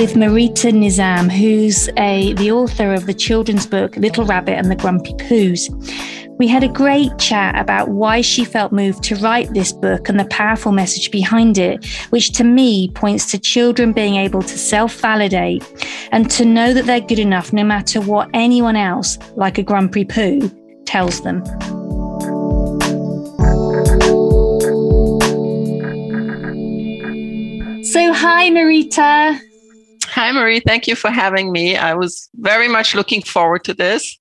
with Marita Nizam, who's a the author of the children's book Little Rabbit and the Grumpy Poos. We had a great chat about why she felt moved to write this book and the powerful message behind it, which to me points to children being able to self validate and to know that they're good enough no matter what anyone else, like a grumpy poo, tells them. So, hi, Marita. Hi, Marie. Thank you for having me. I was very much looking forward to this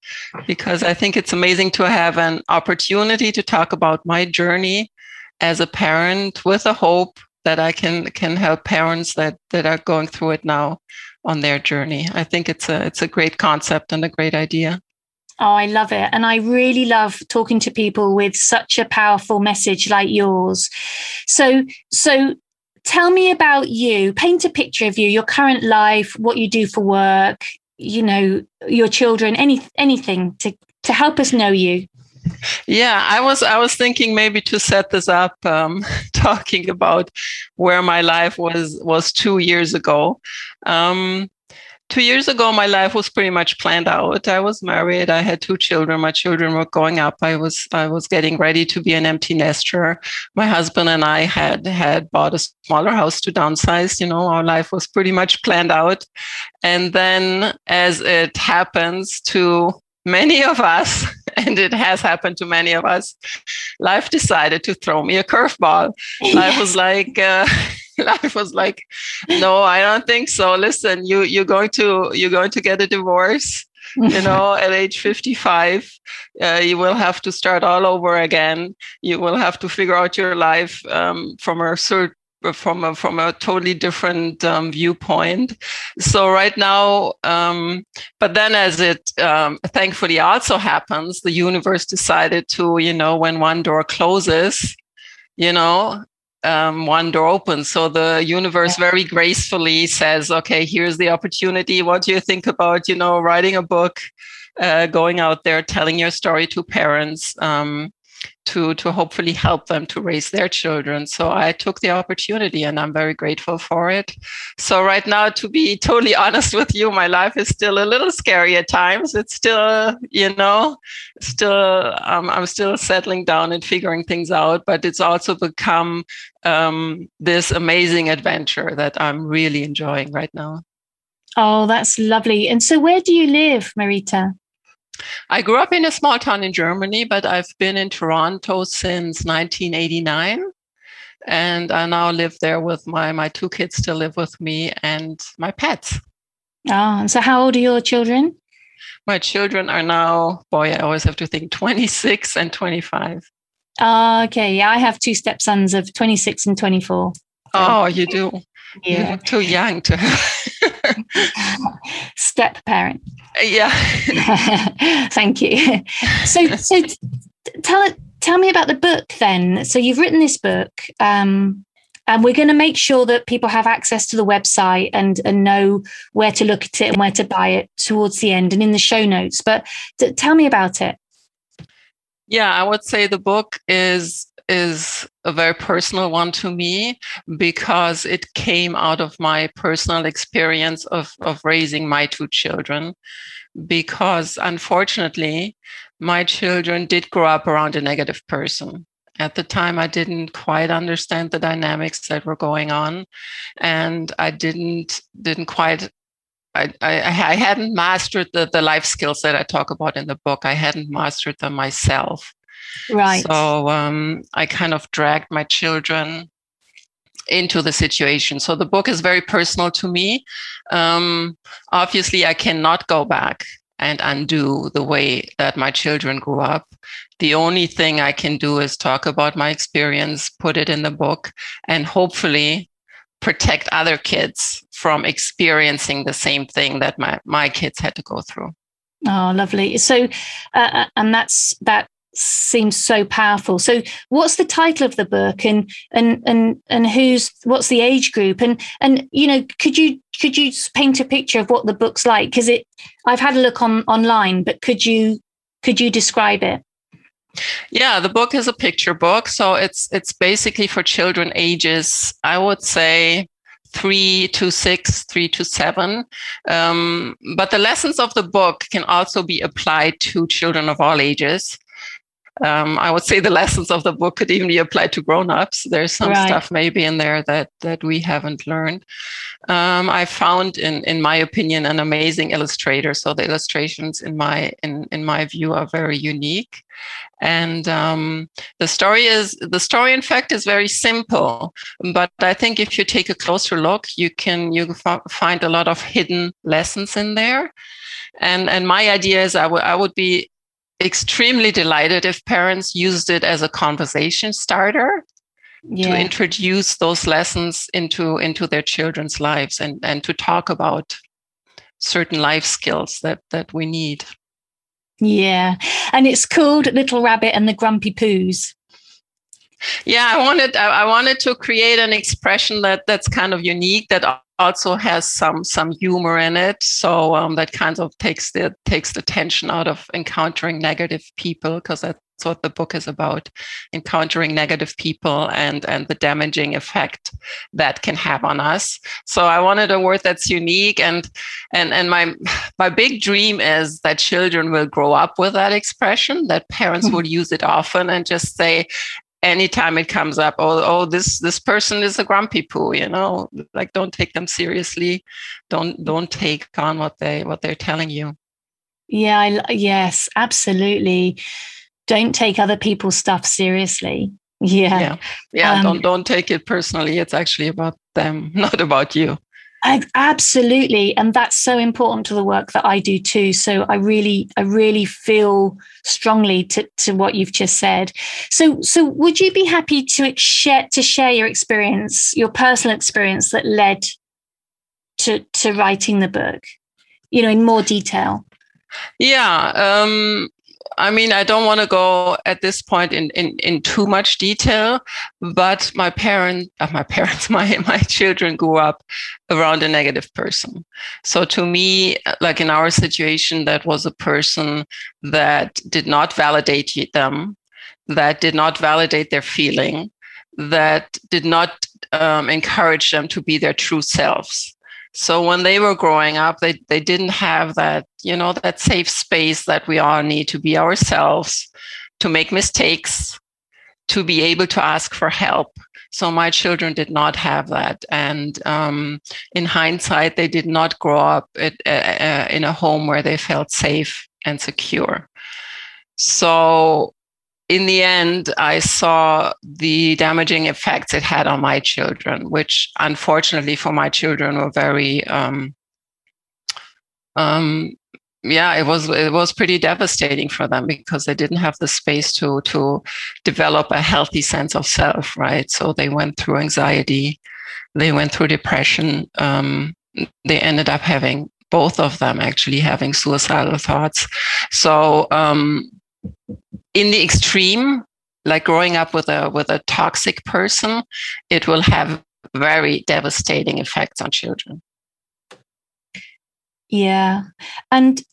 because I think it's amazing to have an opportunity to talk about my journey as a parent with a hope that I can can help parents that that are going through it now on their journey. I think it's a it's a great concept and a great idea. Oh, I love it. And I really love talking to people with such a powerful message like yours. So so tell me about you. Paint a picture of you, your current life, what you do for work, you know, your children, any anything to to help us know you. Yeah, I was I was thinking maybe to set this up, um, talking about where my life was was two years ago. Um, two years ago my life was pretty much planned out. I was married. I had two children. My children were growing up. I was i was getting ready to be an empty nester. My husband and i had had bought a smaller house to downsize. You know our life was pretty much planned out. And then as it happens to many of us and it has happened to many of us life decided to throw me a curveball life was like uh, life was like, no, I don't think so. Listen, you you're going to you're going to get a divorce. you know, at age 55, uh, you will have to start all over again. You will have to figure out your life um, from a certain from a, from a totally different um, viewpoint. So right now, um, but then as it um, thankfully also happens, the universe decided to, you know, when one door closes, you know, um, one door opens. So the universe very gracefully says, okay, here's the opportunity. What do you think about, you know, writing a book, uh, going out there, telling your story to parents? Um, to to hopefully help them to raise their children. So i took the opportunity and i'm very grateful for it. So right now to be totally honest with you my life is still a little scary at times. It's still you know still um, i'm still settling down and figuring things out but it's also become um, this amazing adventure that i'm really enjoying right now. Oh that's lovely. And so where do you live marita I grew up in a small town in Germany, but I've been in Toronto since 1989. And I now live there with my, my two kids still live with me and my pets. Oh, so how old are your children? My children are now, boy, I always have to think 26 and 25. Oh, okay. Yeah, I have two stepsons of 26 and 24. Oh, you do? Yeah. You're too young to have. Step parent. Yeah. Thank you. So, so tell it. tell me about the book then. So you've written this book, um, and we're going to make sure that people have access to the website and and know where to look at it and where to buy it towards the end and in the show notes. But t- tell me about it. Yeah, I would say the book is is a very personal one to me because it came out of my personal experience of, of raising my two children. Because unfortunately, my children did grow up around a negative person. At the time, I didn't quite understand the dynamics that were going on, and I didn't didn't quite I, I, I, hadn't mastered the, the life skills that I talk about in the book. I hadn't mastered them myself. Right. So um, I kind of dragged my children into the situation. So the book is very personal to me. Um, obviously, I cannot go back and undo the way that my children grew up. The only thing I can do is talk about my experience, put it in the book, and hopefully protect other kids from experiencing the same thing that my, my kids had to go through. Oh, lovely. So, uh, uh and that's that seems so powerful. So what's the title of the book and and and and who's what's the age group and and you know could you could you paint a picture of what the book's like because it I've had a look on online but could you could you describe it? Yeah, the book is a picture book so it's it's basically for children ages I would say three to six, three to seven. Um, but the lessons of the book can also be applied to children of all ages. Um, I would say the lessons of the book could even be applied to grown-ups. There's some right. stuff maybe in there that that we haven't learned. Um, I found, in in my opinion, an amazing illustrator. So the illustrations, in my in in my view, are very unique. And um, the story is the story, in fact, is very simple. But I think if you take a closer look, you can you f- find a lot of hidden lessons in there. And and my idea is I would I would be extremely delighted if parents used it as a conversation starter yeah. to introduce those lessons into into their children's lives and and to talk about certain life skills that that we need. Yeah. And it's called little rabbit and the grumpy poos yeah i wanted i wanted to create an expression that that's kind of unique that also has some some humor in it so um, that kind of takes the takes the tension out of encountering negative people because that's what the book is about encountering negative people and and the damaging effect that can have on us so i wanted a word that's unique and and and my my big dream is that children will grow up with that expression that parents mm-hmm. will use it often and just say anytime it comes up oh oh this this person is a grumpy poo you know? Like don't take them seriously. Don't don't take on what they what they're telling you. Yeah I, yes absolutely. Don't take other people's stuff seriously. Yeah. Yeah, yeah um, don't don't take it personally. It's actually about them not about you absolutely and that's so important to the work that i do too. So i really i really feel strongly to, to what you've just said. So so would you be happy to share to share your experience your personal experience that led to to writing the book you know in more detail? Yeah um I mean, I don't want to go at this point in, in, in too much detail, but my parents, uh, my parents, my, my children grew up around a negative person. So to me, like in our situation, that was a person that did not validate them, that did not validate their feeling, that did not um, encourage them to be their true selves. So when they were growing up, they, they didn't have that, you know, that safe space that we all need to be ourselves, to make mistakes, to be able to ask for help. So my children did not have that. And um, in hindsight, they did not grow up at, uh, in a home where they felt safe and secure. So in the end, I saw the damaging effects it had on my children, which unfortunately for my children were very, um, um, yeah, it was it was pretty devastating for them because they didn't have the space to to develop a healthy sense of self, right? So they went through anxiety, they went through depression. Um, they ended up having both of them actually having suicidal thoughts. So um, in the extreme, like growing up with a with a toxic person, it will have very devastating effects on children. Yeah. And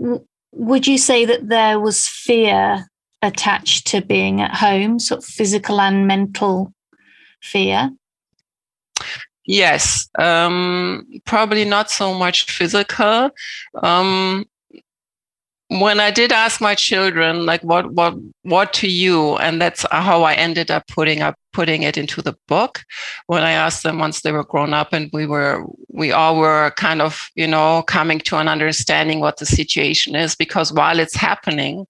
w- would you say that there was fear attached to being at home, sort of physical and mental fear? Yes, um, probably not so much physical. Um, when I did ask my children, like, what, what, what to you, and that's how I ended up putting up, putting it into the book. When I asked them once they were grown up, and we were, we all were kind of, you know, coming to an understanding what the situation is, because while it's happening,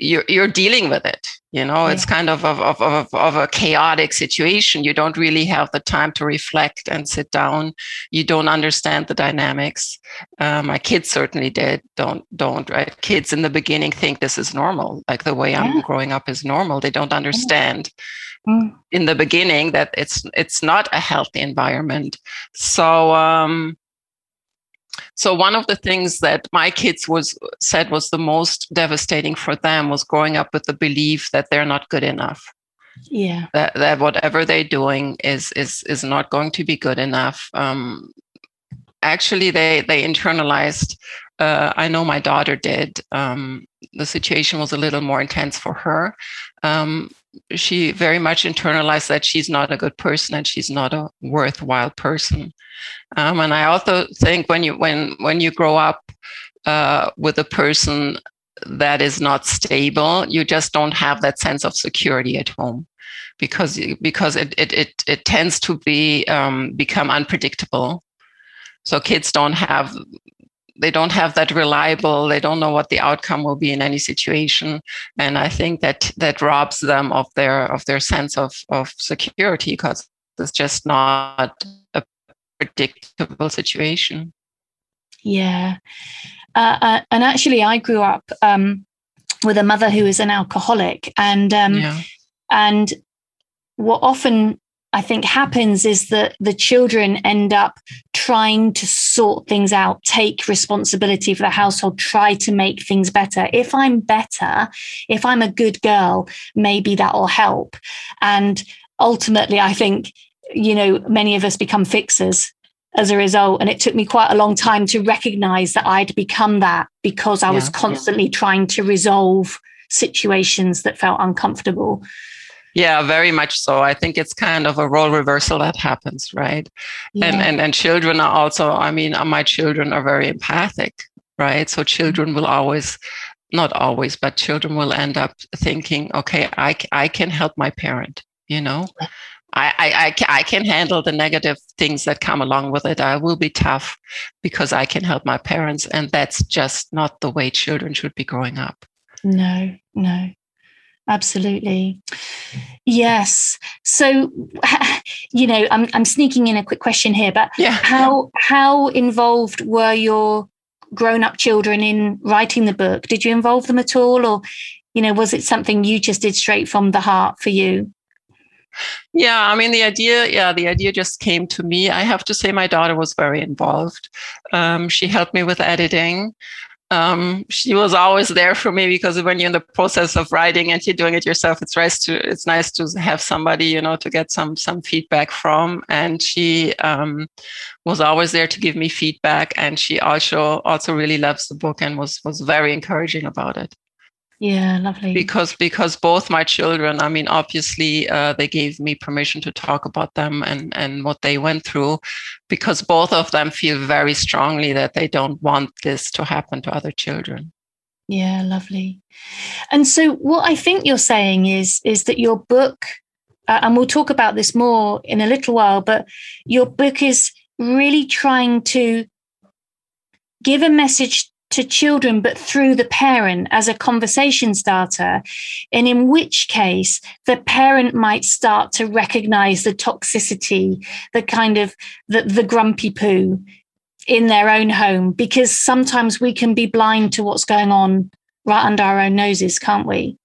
you're you're dealing with it you know? Yeah. it's kind of of, of of of a chaotic situation. You don't really have the time to reflect and sit down. You don't understand the dynamics. Uh, my kids certainly did. Don't don't right? Kids in the beginning think this is normal. Like the way yeah. i'm growing up is normal. They don't understand mm. in the beginning that it's it's not a healthy environment. So um so one of the things that my kids was said was the most devastating for them was growing up with the belief that they're not good enough yeah that, that whatever they're doing is is is not going to be good enough um, actually they they internalized uh, I know my daughter did. Um, the situation was a little more intense for her. Um, she very much internalized that she's not a good person and she's not a worthwhile person. Um, and I also think when you when when you grow up uh, with a person that is not stable, you just don't have that sense of security at home because because it it it, it tends to be um, become unpredictable. So kids don't have they don't have that reliable they don't know what the outcome will be in any situation. And i think that that robs them of their of their sense of of security because it's just not a predictable situation. Yeah. Uh, uh, and actually i grew up um, with a mother who is an alcoholic and um, yeah. and what often I think happens is that the children end up trying to sort things out, take responsibility for the household, try to make things better. If I'm better, if I'm a good girl, maybe that will help. And ultimately, I think, you know, many of us become fixers as a result. And it took me quite a long time to recognize that I'd become that because I yeah, was constantly yeah. trying to resolve situations that felt uncomfortable. Yeah, very much so. I think it's kind of a role reversal that happens, right? Yeah. And and and children are also. I mean, uh, my children are very empathic, right? So children will always, not always, but children will end up thinking, okay, I I can help my parent. You know, I, I, I can handle the negative things that come along with it. I will be tough because I can help my parents. And that's just not the way children should be growing up. No, no absolutely yes so you know i'm i'm sneaking in a quick question here but yeah. how how involved were your grown up children in writing the book did you involve them at all or you know was it something you just did straight from the heart for you yeah, I mean the idea. Yeah, the idea just came to me. I have to say, my daughter was very involved. Um, she helped me with editing um, she was always there for me because when you're in the process of writing and you're doing it yourself, it's nice to it's nice to have somebody you know to get some some feedback from. And she um, was always there to give me feedback, and she also also really loves the book and was was very encouraging about it. Yeah, lovely. Because because both my children, I mean, obviously, uh, they gave me permission to talk about them and and what they went through, because both of them feel very strongly that they don't want this to happen to other children. Yeah, lovely. And so, what I think you're saying is is that your book, uh, and we'll talk about this more in a little while, but your book is really trying to give a message to children, but through the parent as a conversation starter. And in which case, the parent might start to recognize the toxicity, the kind of the, the grumpy poo in their own home, because sometimes we can be blind to what's going on right under our own noses, can't we?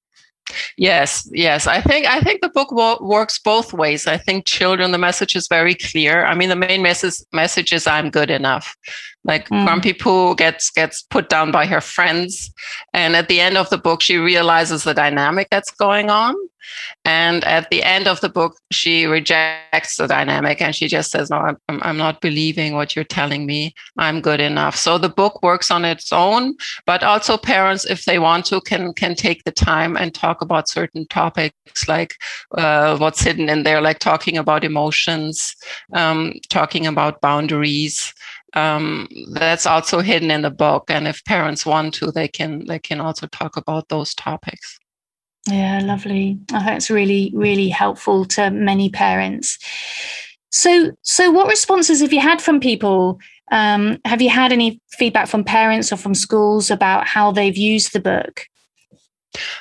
Yes, yes. I think I think the book wo- works both ways. I think children, the message is very clear. I mean, the main message message is I'm good enough. Like mm. Grumpy Poo gets gets put down by her friends, and at the end of the book, she realizes the dynamic that's going on. And at the end of the book, she rejects the dynamic and she just says, No, I'm, I'm not believing what you're telling me. I'm good enough. So the book works on its own, but also parents, if they want to, can, can take the time and talk about certain topics like uh, what's hidden in there, like talking about emotions, um, talking about boundaries um, that's also hidden in the book. And if parents want to they can they can also talk about those topics. Yeah lovely. I think it's really really helpful to many parents. So so what responses have you had from people? Um, have you had any feedback from parents or from schools about how they've used the book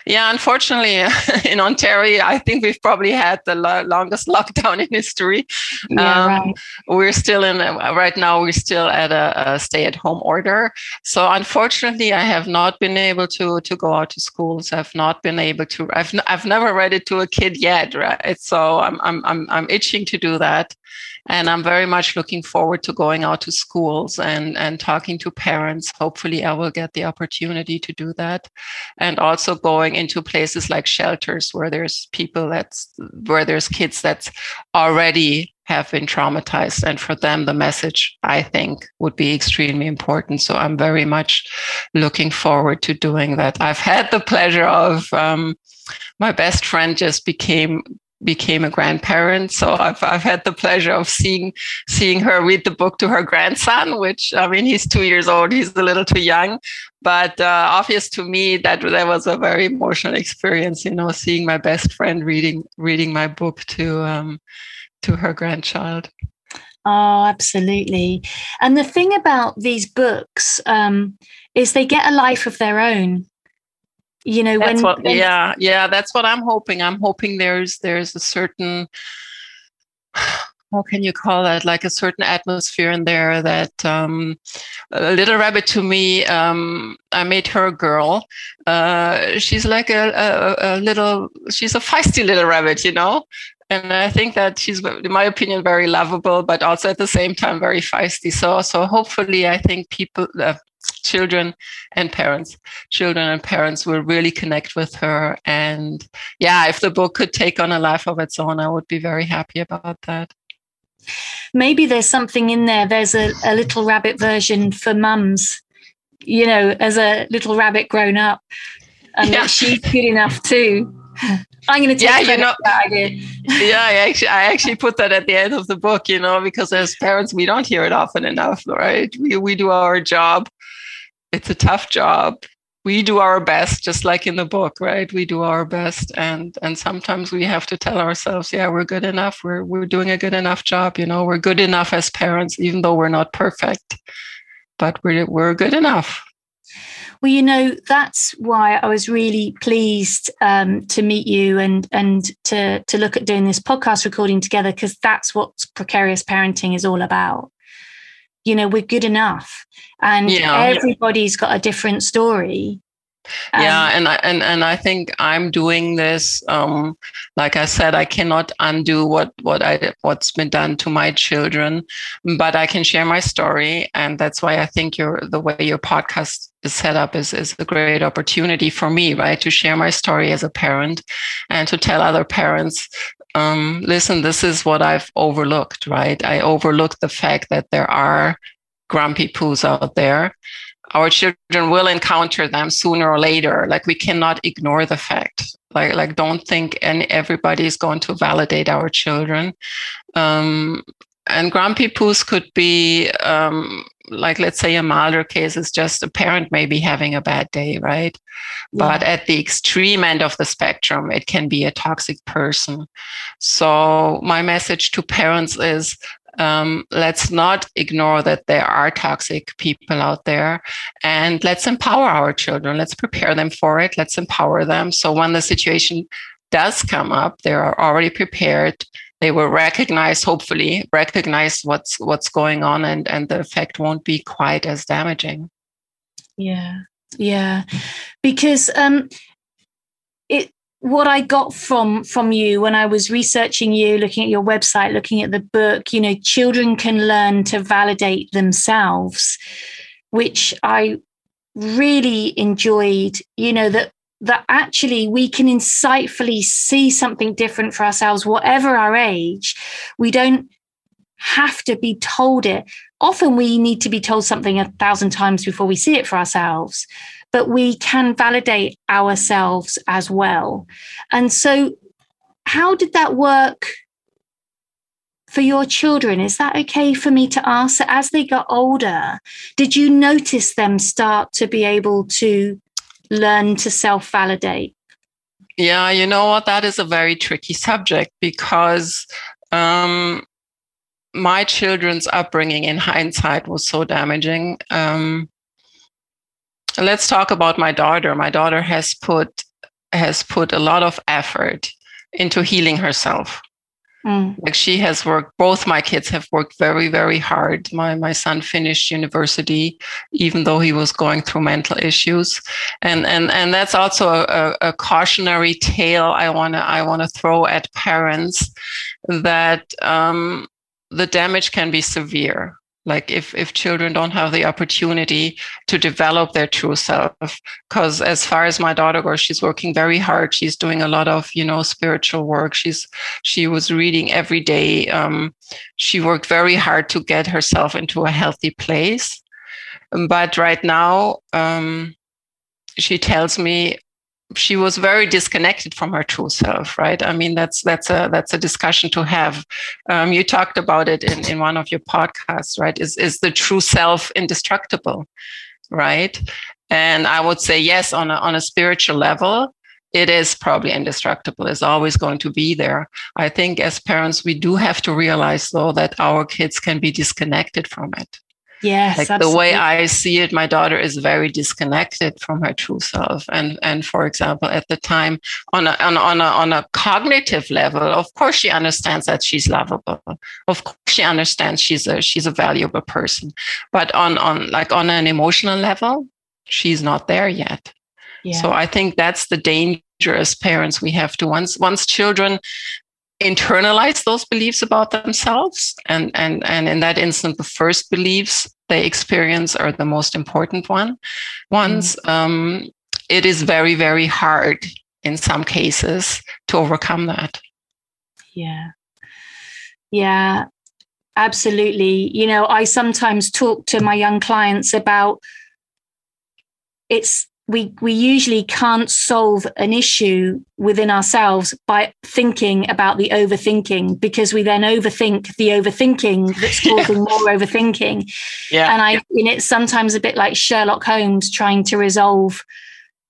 yeah, unfortunately, in Ontario, I think we've probably had the lo- longest lockdown in history. Yeah, um, right. We're still in, right now, we're still at a, a stay at home order. So, unfortunately, I have not been able to, to go out to schools. I've not been able to, I've, n- I've never read it to a kid yet, right? So, I'm, I'm, I'm, I'm itching to do that. And I'm very much looking forward to going out to schools and, and talking to parents. Hopefully, I will get the opportunity to do that. And also going into places like shelters where there's people that's where there's kids that's already have been traumatized. And for them, the message, I think, would be extremely important. So I'm very much looking forward to doing that. I've had the pleasure of um, my best friend just became became a grandparent. So I've I've had the pleasure of seeing seeing her read the book to her grandson, which I mean he's two years old, he's a little too young, but uh, obvious to me that that was a very emotional experience. You know, seeing my best friend reading reading my book to um, to her grandchild. Oh, absolutely. And the thing about these books um, is they get a life of their own you know that's when, what, when, yeah yeah that's what i'm hoping. I'm hoping there's there's a certain how can you call that? Like a certain atmosphere in there that um, a little rabbit to me um, i made her a girl. Uh, she's like a, a, a, little she's a feisty little rabbit you know? And i think that she's in my opinion very lovable but also at the same time very feisty. So so hopefully i think people uh, children and parents. Children and parents will really connect with her. And yeah if the book could take on a life of its own i would be very happy about that. Maybe there's something in there. There's a, a little rabbit version for mums you know as a little rabbit grown up. And yeah. she's good enough too. I'm going to take yeah, you know, that idea. yeah, I actually, I actually put that at the end of the book, you know, because as parents, we don't hear it often enough, right? We, we do our job it's a tough job. We do our best just like in the book right? We do our best and and sometimes we have to tell ourselves yeah we're good enough. We're we're doing a good enough job you know? We're good enough as parents even though we're not perfect but we're we're good enough. Well, you know that's why I was really pleased um, to meet you and and to to look at doing this podcast recording together because that's what precarious parenting is all about you know we're good enough and yeah. everybody's got a different story um, yeah and I, and and I think I'm doing this um, like I said I cannot undo what what I what's been done to my children but I can share my story and that's why I think your the way your podcast is set up is is a great opportunity for me right to share my story as a parent and to tell other parents um, listen, this is what I've overlooked, right? I overlooked the fact that there are grumpy poos out there. Our children will encounter them sooner or later. Like we cannot ignore the fact. Like, like don't think and everybody is going to validate our children. Um, and grumpy poos could be um, like let's say a milder case is just a parent maybe having a bad day right? Yeah. but at the extreme end of the spectrum it can be a toxic person. So my message to parents is um, let's not ignore that there are toxic people out there and let's empower our children. Let's prepare them for it. Let's empower them. So when the situation does come up they are already prepared they will recognize hopefully recognize what's what's going on and and the effect won't be quite as damaging. Yeah. Yeah. Because um it what i got from from you when i was researching you looking at your website looking at the book you know children can learn to validate themselves which i really enjoyed you know that that actually we can insightfully see something different for ourselves, whatever our age. We don't have to be told it. Often we need to be told something a thousand times before we see it for ourselves, but we can validate ourselves as well. And so, how did that work for your children? Is that okay for me to ask? As they got older, did you notice them start to be able to learn to self validate? Yeah, you know what? That is a very tricky subject because um, my children's upbringing in hindsight was so damaging. Um, let's talk about my daughter. My daughter has put has put a lot of effort into healing herself. Mm. Like she has worked, both my kids have worked very, very hard. My my son finished university, even though he was going through mental issues, and and and that's also a, a cautionary tale I wanna I wanna throw at parents that um, the damage can be severe like if if children don't have the opportunity to develop their true self because as far as my daughter goes she's working very hard. She's doing a lot of you know spiritual work. She's she was reading every day. Um, she worked very hard to get herself into a healthy place. But right now um, she tells me she was very disconnected from her true self right? I mean that's that's a that's a discussion to have. Um, you talked about it in, in one of your podcasts right? Is is the true self indestructible right? And i would say yes on a, on a spiritual level it is probably indestructible. It's always going to be there. I think as parents we do have to realize though that our kids can be disconnected from it Yes, like absolutely. the way I see it, my daughter is very disconnected from her true self. And and for example, at the time, on a on, on a on a cognitive level, of course she understands that she's lovable. Of course she understands she's a she's a valuable person. But on on like on an emotional level, she's not there yet. Yeah. So I think that's the danger as parents we have to once once children internalize those beliefs about themselves and and and in that instance the first beliefs they experience are the most important one. Ones mm. um, it is very very hard in some cases to overcome that. Yeah. Yeah absolutely. You know i sometimes talk to my young clients about it's we we usually can't solve an issue within ourselves by thinking about the overthinking because we then overthink the overthinking that's causing yeah. more overthinking. Yeah. And i mean it's sometimes a bit like sherlock holmes trying to resolve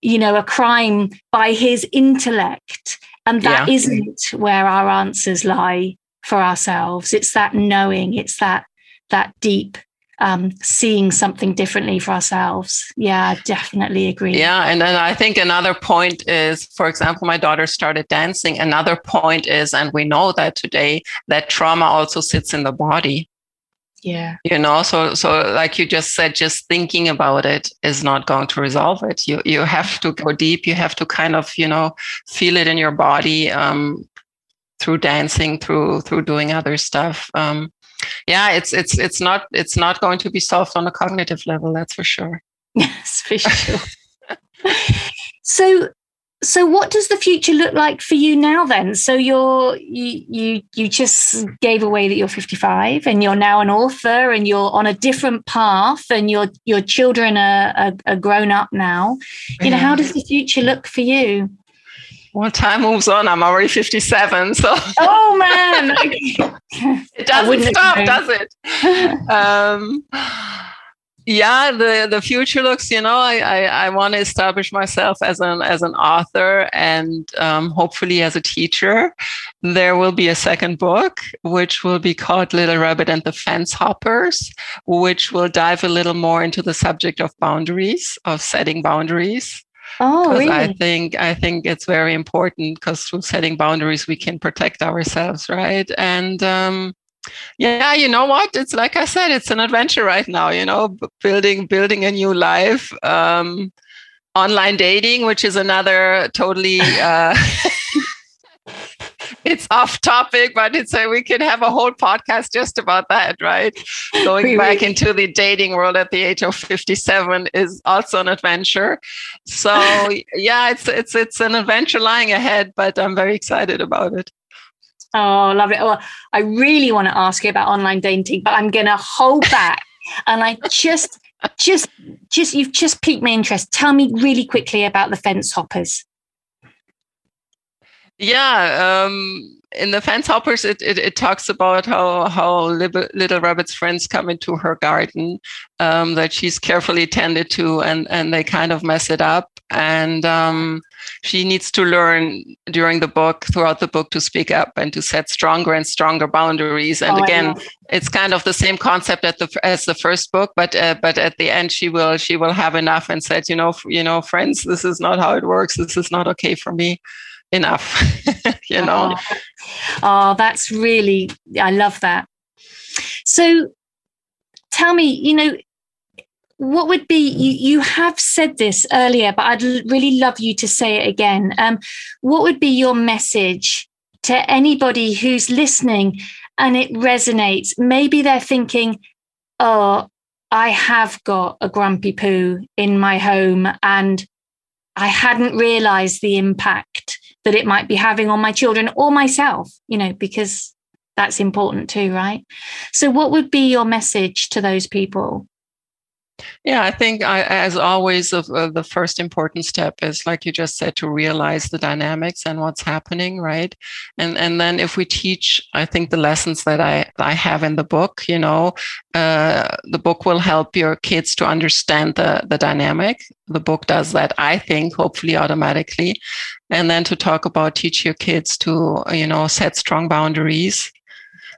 you know a crime by his intellect. And that yeah. not where our answers lie for ourselves. It's that knowing. It's that that deep um, seeing something differently for ourselves. Yeah, definitely agree. Yeah, and then I think another point is, for example, my daughter started dancing. Another point is, and we know that today, that trauma also sits in the body. Yeah. You know, so so like you just said, just thinking about it is not going to resolve it. You you have to go deep. You have to kind of you know feel it in your body um, through dancing, through through doing other stuff. Um, yeah, it's it's it's not it's not going to be solved on a cognitive level. That's for sure. Yes, for sure. so so what does the future look like for you now then so you're you you you just gave away that you're 55 and you're now an author and you're on a different path and your your children are, are, are grown up now you know how mm-hmm. does the future look for you well, time moves on. I'm already 57. So. Oh, man. it doesn't stop, does it? um, yeah, the, the future looks, you know, I, I, I want to establish myself as an, as an author and um, hopefully as a teacher. There will be a second book, which will be called Little Rabbit and the Fence Hoppers, which will dive a little more into the subject of boundaries, of setting boundaries. Oh, really? I think I think it's very important because through setting boundaries we can protect ourselves, right? And um, yeah, you know what? It's like I said, it's an adventure right now. You know, building building a new life. Um, online dating, which is another totally. Uh, it's off topic, but it's a, we can have a whole podcast just about that, right? Going back into the dating world at the age of 57 is also an adventure. So yeah, it's it's it's an adventure lying ahead, but I'm very excited about it. Oh, love it. Well, I really want to ask you about online dating, but I'm going to hold back. and I just, just, just, you've just piqued my interest. Tell me really quickly about the fence hoppers. Yeah, um, in the fence hoppers, it, it, it, talks about how how little, little rabbit's friends come into her garden um, that she's carefully tended to, and and they kind of mess it up, and um, she needs to learn during the book, throughout the book, to speak up and to set stronger and stronger boundaries. And oh, again, it's kind of the same concept the, as the first book, but uh, but at the end, she will she will have enough and said, you know, you know, friends, this is not how it works. This is not okay for me enough you know? Oh, oh that's really i love that. So tell me you know what would be you, you have said this earlier but i'd really love you to say it again. Um, what would be your message to anybody who's listening and it resonates? Maybe they're thinking oh, I have got a grumpy poo in my home and I hadn't realized the impact that it might be having on my children or myself, you know, because that's important too, right? So, what would be your message to those people? Yeah, I think I, as always, uh, the first important step is, like you just said, to realize the dynamics and what's happening, right? And and then if we teach, I think the lessons that I I have in the book, you know, uh, the book will help your kids to understand the the dynamic. The book does that, I think, hopefully automatically, and then to talk about teach your kids to you know set strong boundaries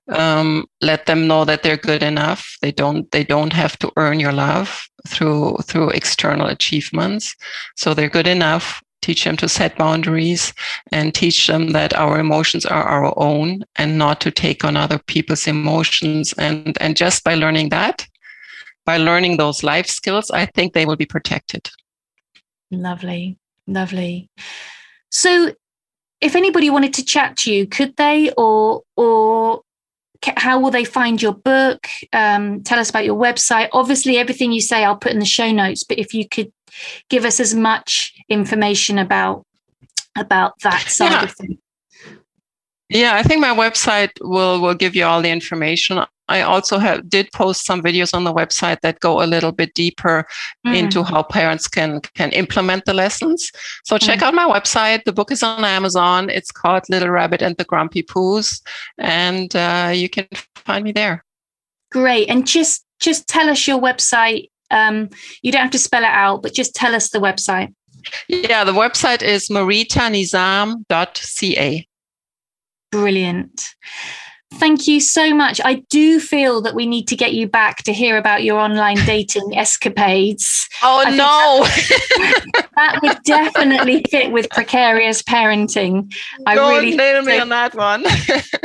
um, let them know that they're good enough. They don't they don't have to earn your love through through external achievements. So they're good enough. Teach them to set boundaries and teach them that our emotions are our own and not to take on other people's emotions. And and just by learning that by learning those life skills i think they will be protected. Lovely. Lovely. So if anybody wanted to chat to you could they? Or or how will they find your book? Um, tell us about your website. Obviously, everything you say, I'll put in the show notes. But if you could give us as much information about about that side yeah. of things. Yeah, I think my website will will give you all the information. I also have did post some videos on the website that go a little bit deeper mm. into how parents can can implement the lessons. So check mm. out my website. The book is on Amazon. It's called Little Rabbit and the Grumpy Poos, and uh, you can find me there. Great, and just just tell us your website. Um, you don't have to spell it out, but just tell us the website. Yeah, the website is maritanizam.ca. Brilliant. Thank you so much. I do feel that we need to get you back to hear about your online dating escapades. Oh no. That, that, would definitely fit with precarious parenting. I Don't really nail me on that one.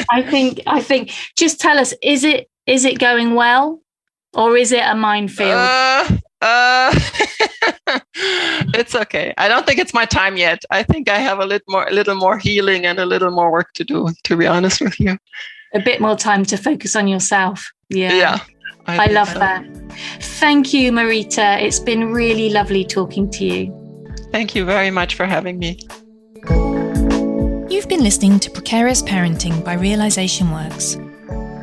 I think I think just tell us, is it is it going well or is it a minefield? Uh, uh, it's okay. I don't think it's my time yet. I think I have a little more, a little more healing and a little more work to do. To be honest with you a bit more time to focus on yourself. Yeah. Yeah. I, I love so. that. Thank you, Marita. It's been really lovely talking to you. Thank you very much for having me. You've been listening to Precarious Parenting by Realization Works.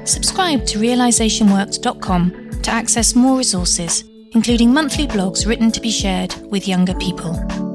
Subscribe to realizationworks.com to access more resources, including monthly blogs written to be shared with younger people.